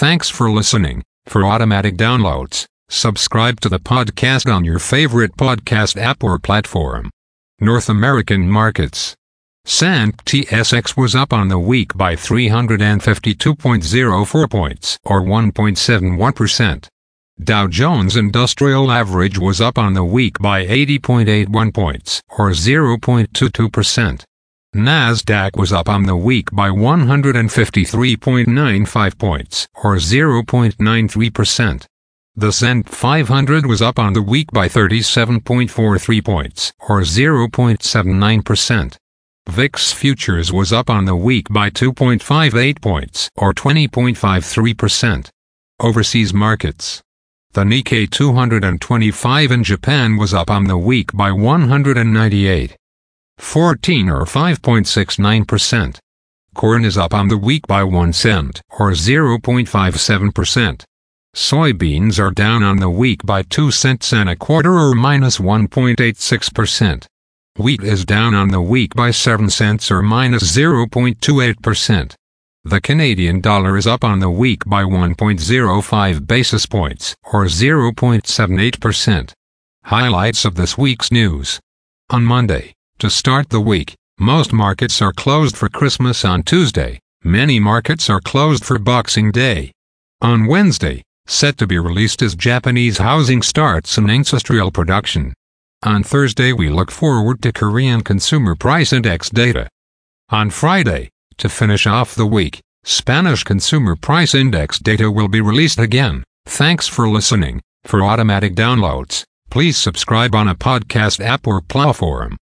Thanks for listening. For automatic downloads, subscribe to the podcast on your favorite podcast app or platform. North American markets. S&P TSX was up on the week by 352.04 points or 1.71%. Dow Jones Industrial Average was up on the week by 80.81 points or 0.22%. Nasdaq was up on the week by 153.95 points or 0.93%. The S&P 500 was up on the week by 37.43 points or 0.79%. VIX futures was up on the week by 2.58 points or 20.53%. Overseas markets. The Nikkei 225 in Japan was up on the week by 198. 14 or 5.69%. Corn is up on the week by 1 cent or 0.57%. Soybeans are down on the week by 2 cents and a quarter or minus 1.86%. Wheat is down on the week by 7 cents or minus 0.28%. The Canadian dollar is up on the week by 1.05 basis points or 0.78%. Highlights of this week's news. On Monday, to start the week, most markets are closed for Christmas on Tuesday. Many markets are closed for Boxing Day. On Wednesday, set to be released is Japanese housing starts and industrial production. On Thursday, we look forward to Korean Consumer Price Index data. On Friday, to finish off the week, Spanish Consumer Price Index data will be released again. Thanks for listening. For automatic downloads, please subscribe on a podcast app or platform.